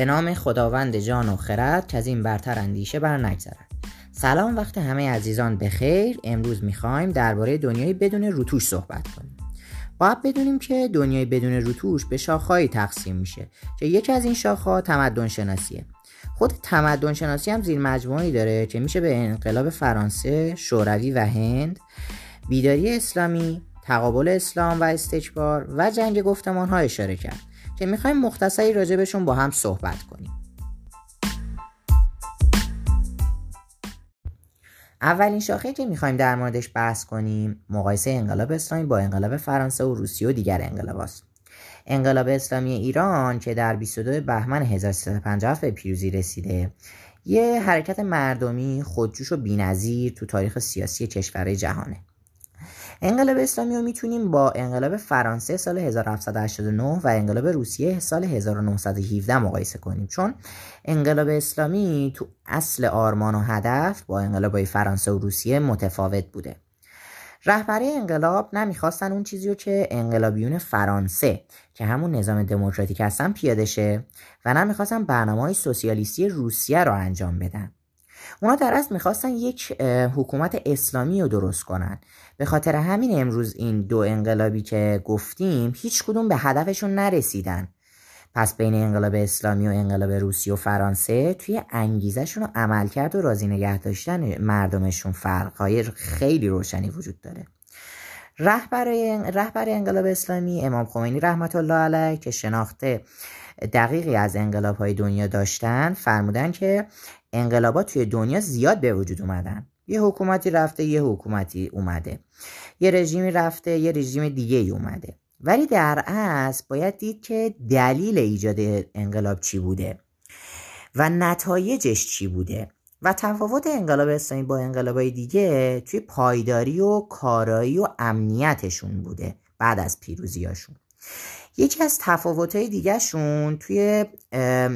به نام خداوند جان و خرد که از این برتر اندیشه بر نگذرد سلام وقت همه عزیزان بخیر امروز می‌خوایم درباره دنیای بدون روتوش صحبت کنیم. باید بدونیم که دنیای بدون روتوش به شاخهایی تقسیم میشه که یکی از این شاخها تمدن شناسیه. خود تمدن شناسی هم زیر مجموعی داره که میشه به انقلاب فرانسه، شوروی و هند، بیداری اسلامی، تقابل اسلام و استکبار و جنگ گفتمان ها اشاره کرد. که می‌خوایم مختصری راجبشون با هم صحبت کنیم. اولین شاخه که می‌خوایم در موردش بحث کنیم مقایسه انقلاب اسلامی با انقلاب فرانسه و روسیه و دیگر انقلاباست انقلاب اسلامی ایران که در 22 بهمن 1357 به پیروزی رسیده یه حرکت مردمی خودجوش و بینظیر تو تاریخ سیاسی کشورهای جهانه. انقلاب اسلامی رو می‌تونیم با انقلاب فرانسه سال 1789 و انقلاب روسیه سال 1917 مقایسه کنیم. چون انقلاب اسلامی تو اصل آرمان و هدف با انقلاب فرانسه و روسیه متفاوت بوده. رهبری انقلاب نمی‌خواستن اون چیزی رو که انقلابیون فرانسه که همون نظام دموکراتیک هستن پیاده شه و نمی‌خواستن برنامه های سوسیالیستی روسیه رو انجام بدن. اونا در اصل می‌خواستن یک حکومت اسلامی رو درست کنن. به خاطر همین امروز این دو انقلابی که گفتیم هیچ کدوم به هدفشون نرسیدن. پس بین انقلاب اسلامی و انقلاب روسیه و فرانسه توی انگیزشون و عملکرد و راضی نگه داشتن مردمشون فرقای خیلی روشنی وجود داره. رهبر رهبر انقلاب اسلامی امام خمینی رحمت الله علیه که شناخته دقیقی از انقلاب های دنیا داشتن فرمودن که انقلابات توی دنیا زیاد به وجود اومدن. یه حکومتی رفته یه حکومتی اومده. یه رژیمی رفته یه رژیم دیگه ای اومده. ولی در اصل باید دید که دلیل ایجاد انقلاب چی بوده و نتایجش چی بوده و تفاوت انقلاب اسلامی با انقلابای دیگه توی پایداری و کارایی و امنیتشون بوده بعد از پیروزیاشون یکی از تفاوتهای دیگهشون توی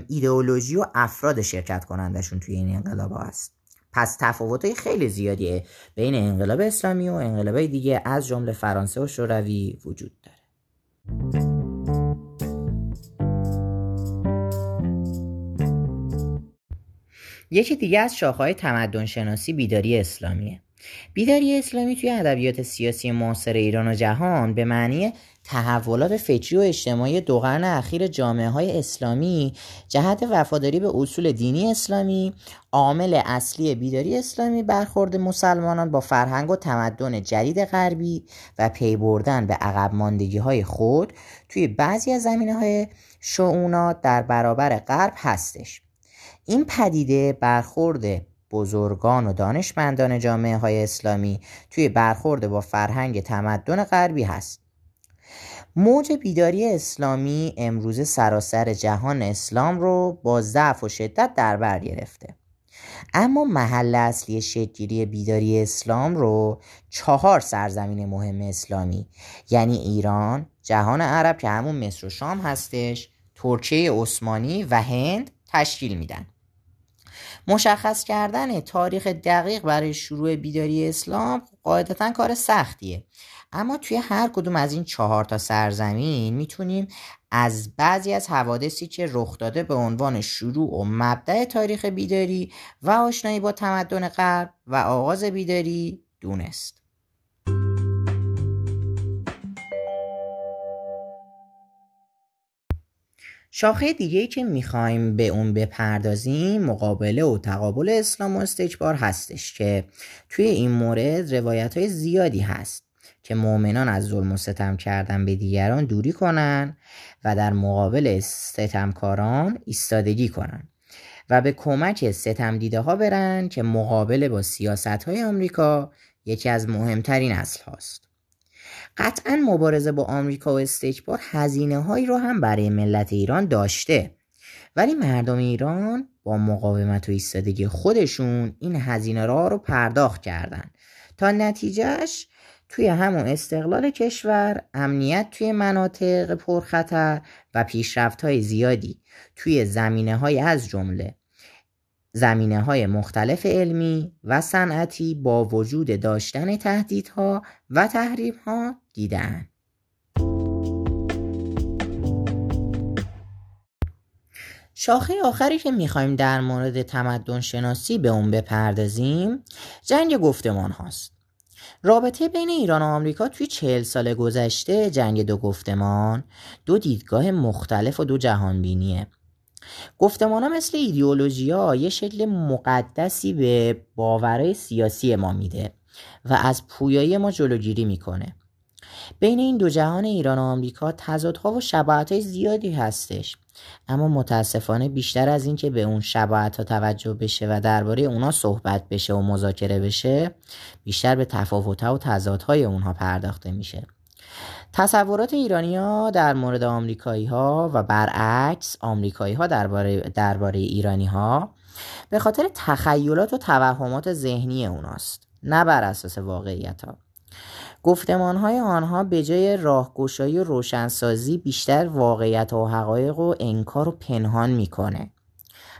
ایدئولوژی و افراد شرکت کنندشون توی این انقلاب هست. پس تفاوتهای خیلی زیادیه بین انقلاب اسلامی و انقلاب دیگه از جمله فرانسه و شوروی وجود داره. یکی دیگه از شاخه‌های تمدن شناسی بیداری اسلامیه. بیداری اسلامی توی ادبیات سیاسی معاصر ایران و جهان به معنی تحولات فکری و اجتماعی دو قرن اخیر جامعه های اسلامی جهت وفاداری به اصول دینی اسلامی عامل اصلی بیداری اسلامی برخورد مسلمانان با فرهنگ و تمدن جدید غربی و پی بردن به عقب ماندگی های خود توی بعضی از زمینه های شعونات در برابر غرب هستش. این پدیده برخورد بزرگان و دانشمندان جامعه های اسلامی توی برخورد با فرهنگ تمدن غربی هست. موج بیداری اسلامی امروز سراسر جهان اسلام رو با ضعف و شدت در بر گرفته. اما محل اصلی شکلگیری بیداری اسلام رو چهار سرزمین مهم اسلامی یعنی ایران، جهان عرب که همون مصر و شام هستش، ترکیه عثمانی و هند تشکیل میدن. مشخص کردن تاریخ دقیق برای شروع بیداری اسلام قاعدتا کار سختیه. اما توی هر کدوم از این چهار تا سرزمین می‌تونیم از بعضی از حوادثی که رخ داده به عنوان شروع و مبدع تاریخ بیداری و آشنایی با تمدن غرب و آغاز بیداری دونست. شاخه دیگه که می‌خوایم به اون بپردازیم مقابله و تقابل اسلام و استکبار هستش که توی این مورد روایت های زیادی هست که مؤمنان از ظلم و ستم کردن به دیگران دوری کنن و در مقابل ستمکاران ایستادگی کنن و به کمک ستم دیده ها برن که مقابله با سیاست های آمریکا یکی از مهمترین اصل هاست. قطعا مبارزه با آمریکا و استکبار هزینه هایی رو هم برای ملت ایران داشته. ولی مردم ایران با مقاومت و ایستادگی خودشون این هزینه را رو پرداخت کردن. تا نتیجهش توی همون استقلال کشور امنیت توی مناطق پرخطر و پیشرفت های زیادی توی زمینه های از جمله زمینه های مختلف علمی و صنعتی با وجود داشتن تهدیدها و تحریمها دیدن. شاخه آخری که می‌خوایم در مورد تمدن شناسی به اون بپردازیم جنگ گفتمان هاست رابطه بین ایران و آمریکا توی چهل سال گذشته جنگ دو گفتمان دو دیدگاه مختلف و دو جهانبینیه گفتمان ها مثل ایدئولوژی ها یه شکل مقدسی به باورهای سیاسی ما میده و از پویایی ما جلوگیری می‌کنه. بین این دو جهان ایران و آمریکا تضادها و شباهت زیادی هستش. اما متاسفانه بیشتر از اینکه به اون شباهت ها توجه بشه و درباره اونا صحبت بشه و مذاکره بشه بیشتر به تفاوت ها و تضادهای اونها پرداخته میشه. تصورات ایرانی ها در مورد آمریکایی ها و برعکس آمریکایی ها درباره درباره ایرانی ها به خاطر تخیلات و توهمات ذهنی اوناست نه بر اساس واقعیت ها گفتمان های آنها به جای راهگشایی و روشنسازی بیشتر واقعیت و حقایق و انکار و پنهان می‌کنه.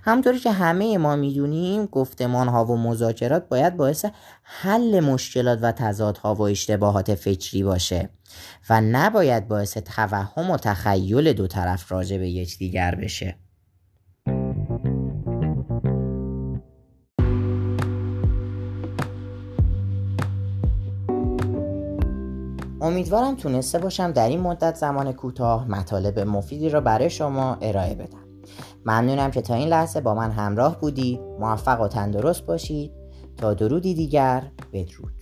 همطوری که همه ما می‌دونیم گفتمان ها و مذاکرات باید باعث حل مشکلات و تضادها و اشتباهات فکری باشه و نباید باعث توهم و تخیل دو طرف راجع به یکدیگر بشه. امیدوارم تونسته باشم در این مدت زمان کوتاه مطالب مفیدی را برای شما ارائه بدم. ممنونم که تا این لحظه با من همراه بودی، موفق و تندرست باشید. تا درودی دیگر بدرود.